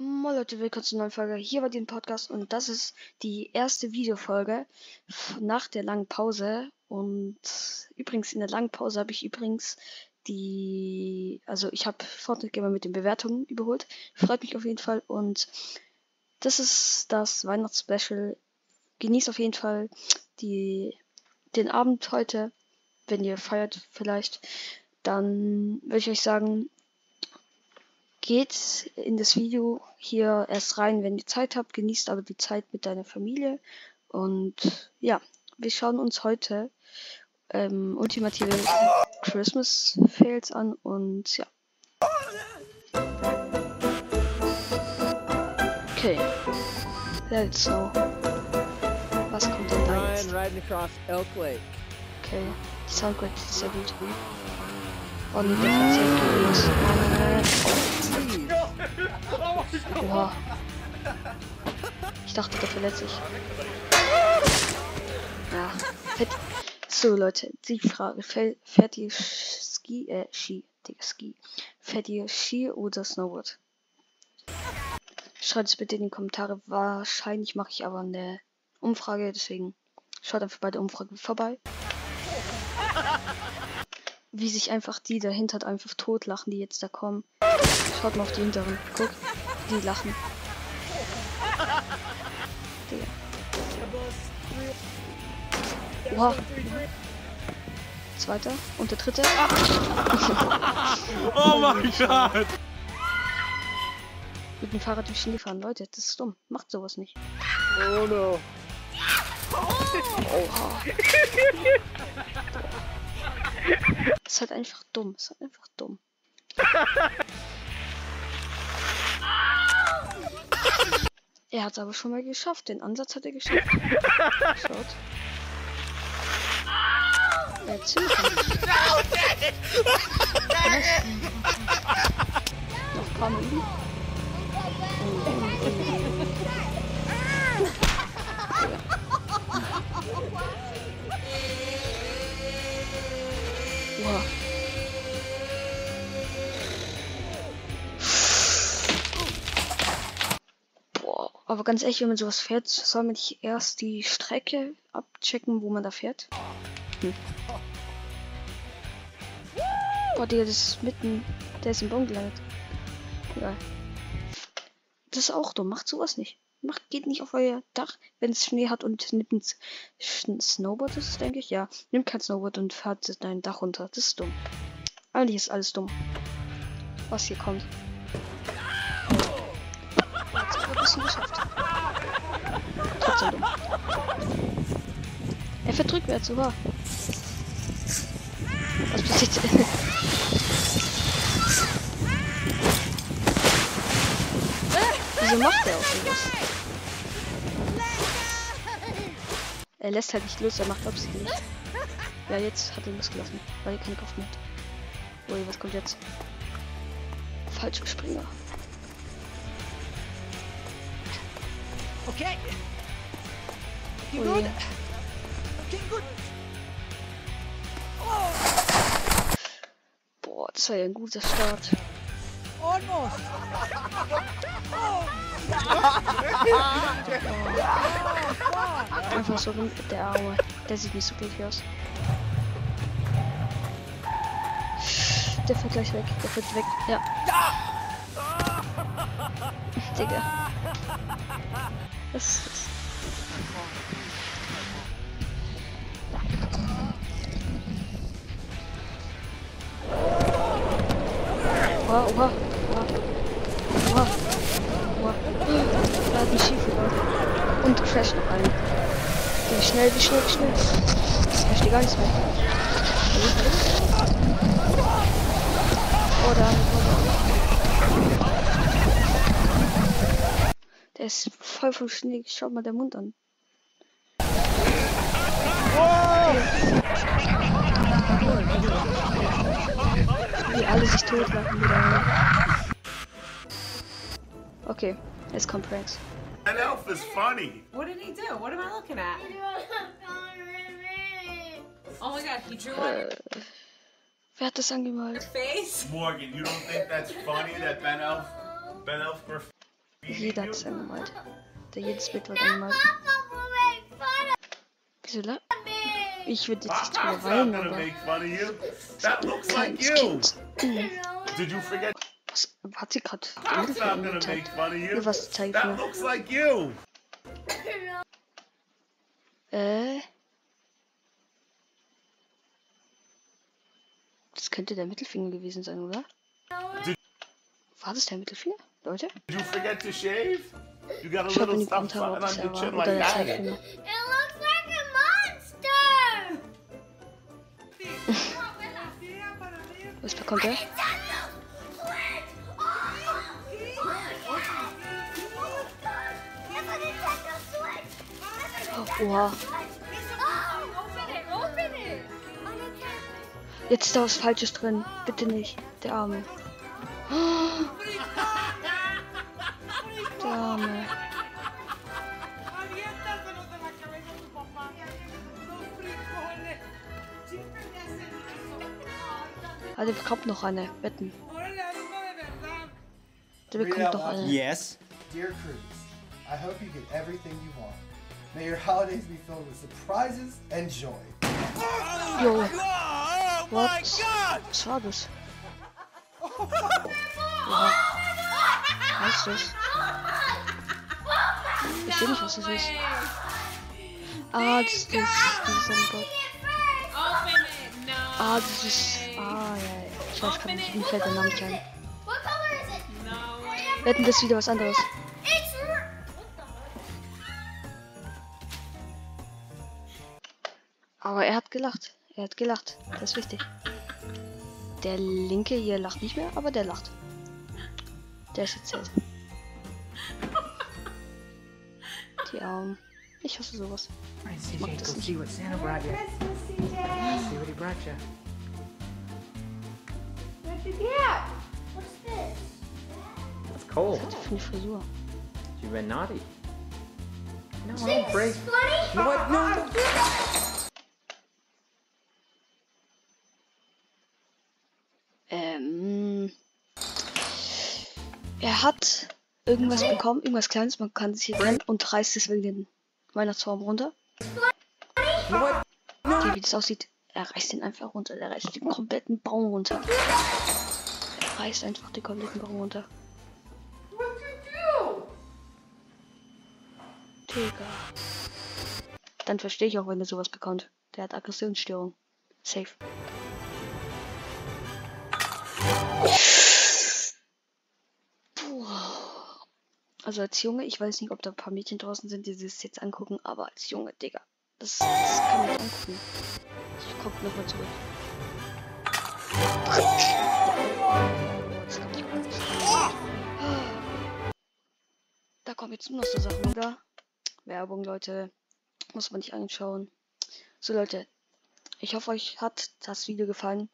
Moin Leute, willkommen zur neuen Folge. Hier war den Podcast und das ist die erste Videofolge nach der langen Pause. Und übrigens in der langen Pause habe ich übrigens die, also ich habe Fortnite Gamer mit den Bewertungen überholt. Freut mich auf jeden Fall und das ist das Weihnachtsspecial. Genießt auf jeden Fall die, den Abend heute, wenn ihr feiert vielleicht. Dann würde ich euch sagen, geht in das Video hier erst rein, wenn ihr Zeit habt. Genießt aber die Zeit mit deiner Familie. Und ja, wir schauen uns heute ähm, ultimative Christmas Fails an und ja. Okay. Let's know. Was kommt denn da jetzt? Okay. Die Soundqualität ist sehr gut. Übrigens. Oha. Ich dachte, der verletzt sich. Ja. So, Leute, die Frage. Fährt ihr Ski, äh, Ski, Digga, Ski. Fährt ihr Ski oder Snowboard? Schreibt es bitte in die Kommentare. Wahrscheinlich mache ich aber eine Umfrage, deswegen schaut einfach bei der Umfrage vorbei wie sich einfach die dahinter einfach totlachen, die jetzt da kommen. Schaut mal auf die hinteren. Guck, die lachen. Digga. Oha. Zweiter und der dritte. oh mein Gott! Mit dem Fahrrad durch Schnee fahren, Leute, das ist dumm. Macht sowas nicht. Oh no. Oha. Das ist halt einfach dumm. Ist halt einfach dumm. er hat es aber schon mal geschafft. Den Ansatz hat er geschafft. Schaut. Er zählt Noch ein paar Minuten. Aber ganz ehrlich, wenn man sowas fährt, soll man nicht erst die Strecke abchecken, wo man da fährt? Hm. Boah, der ist mitten. Der ist im Baum gelandet. Egal. Das ist auch dumm. Macht sowas nicht. Macht, geht nicht auf euer Dach, wenn es Schnee hat und nimmt ein Snowboard, ist, denke ich. Ja, nimmt kein Snowboard und fährt dein Dach runter. Das ist dumm. Eigentlich ist alles dumm. Was hier kommt. Er bisschen geschafft. Trotzdem dumm. Er fährt rückwärts, sogar. Was passiert? Wieso macht er auch sowas? Er lässt halt nicht los, er macht absichtlich. Ja, jetzt hat er losgelassen, weil er keine Kraft mehr hat. Ui, was kommt jetzt? Falscher Springer. Okay. Ging Ui. gut. Ging gut. Boah, das war ja ein guter Start. Almost. Einfach so rum, der Arme. Der sieht nicht so glücklich aus. Der fährt gleich weg. Der fährt weg. Ja. Digga. Ist das? Oha, oha, oha. Oha. Oha. Da hat ein Schief gebaut. Und crasht noch einen. Wie schnell, wie schnell, wie schnell. Da steht gar nichts mehr. Oh, da. Der ist voll vom Schnee. Schau mal der Mund an. Wie alle sich totlachen wieder. Okay, jetzt kommt Pranks. That elf is funny. What did he do? What am I looking at? Oh my god, he drew Äh, wer hat das angemalt? face? Morgan, you don't think that's funny that Ben Elf, Ben Elf, Jeder hat es angemalt. Der jedes Bild wird angemalt. Wieso la? Ich würde jetzt nicht drüber weinen, aber. That looks like you. Kind. Did you forget? Was hat sie gerade I'm not gonna make gezeigt? fun of you. Hier was zeigt That mir. looks like you. Äh. Das könnte der Mittelfinger gewesen sein, oder? War das der Mittelfinger? Leute? Did you forget to shave? You got a in little stuff on your chin like that. It looks like a monster! Was bekommt er? Oha. Jetzt ist da was Falsches drin. Bitte nicht. Der Arme. Ah, der bekommt noch eine. Wetten. Der bekommt noch eine. Yes. Dear Cruz, I hope you get everything you want. May your holidays be filled with surprises and joy. Jo. Oh What? Was war das? Oha. Was ist das? Ich sehe nicht, was das ist. Ah, das ist das. Dieses Angebot. Open Ah, das ist. Ah, ja, ja. Ich weiß gerade nicht, mir fällt der Name nicht ein. What color is it? No. Wetten, das wieder was anderes. Aber er hat gelacht. Er hat gelacht. Das ist wichtig. Der linke hier lacht nicht mehr, aber der lacht. Der ist jetzt selten. Die Augen. Ich hasse sowas. Alright, CJ, das go nicht. see what Santa brought you. See what he brought you. What'd you get? What's this? It's cold. Was hat für eine Frisur? You've been naughty. No, This don't break. funny? You what? No, no. Ähm. Er hat irgendwas bekommen, irgendwas Kleines, man kann es hier kennen, und reißt deswegen den Weihnachtsbaum runter. Okay, wie das aussieht. Er reißt den einfach runter. Er reißt den kompletten Baum runter. Er reißt einfach den kompletten Baum runter. Digga. Dann verstehe ich auch, wenn er sowas bekommt. Der hat Aggressionsstörung. Safe. Puh. Also als Junge, ich weiß nicht, ob da ein paar Mädchen draußen sind, die das jetzt angucken, aber als Junge, Digga. Das, das kann man angucken. Ich guck nochmal zurück. Da kommen jetzt nur noch so Sachen, oder? Werbung, Leute. Muss man nicht anschauen. So, Leute. Ich hoffe, euch hat das Video gefallen.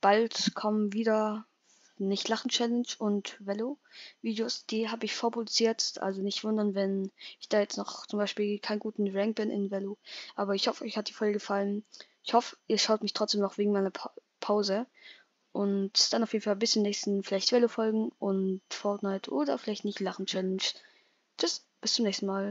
Bald kommen wieder nicht Lachen Challenge und Velo Videos. Die habe ich vorproduziert. Also nicht wundern, wenn ich da jetzt noch zum Beispiel keinen guten Rank bin in Velo. Aber ich hoffe, euch hat die Folge gefallen. Ich hoffe, ihr schaut mich trotzdem noch wegen meiner pa Pause. Und dann auf jeden Fall bis zum nächsten vielleicht Velo folgen und Fortnite oder vielleicht nicht Lachen Challenge. Tschüss, bis zum nächsten Mal.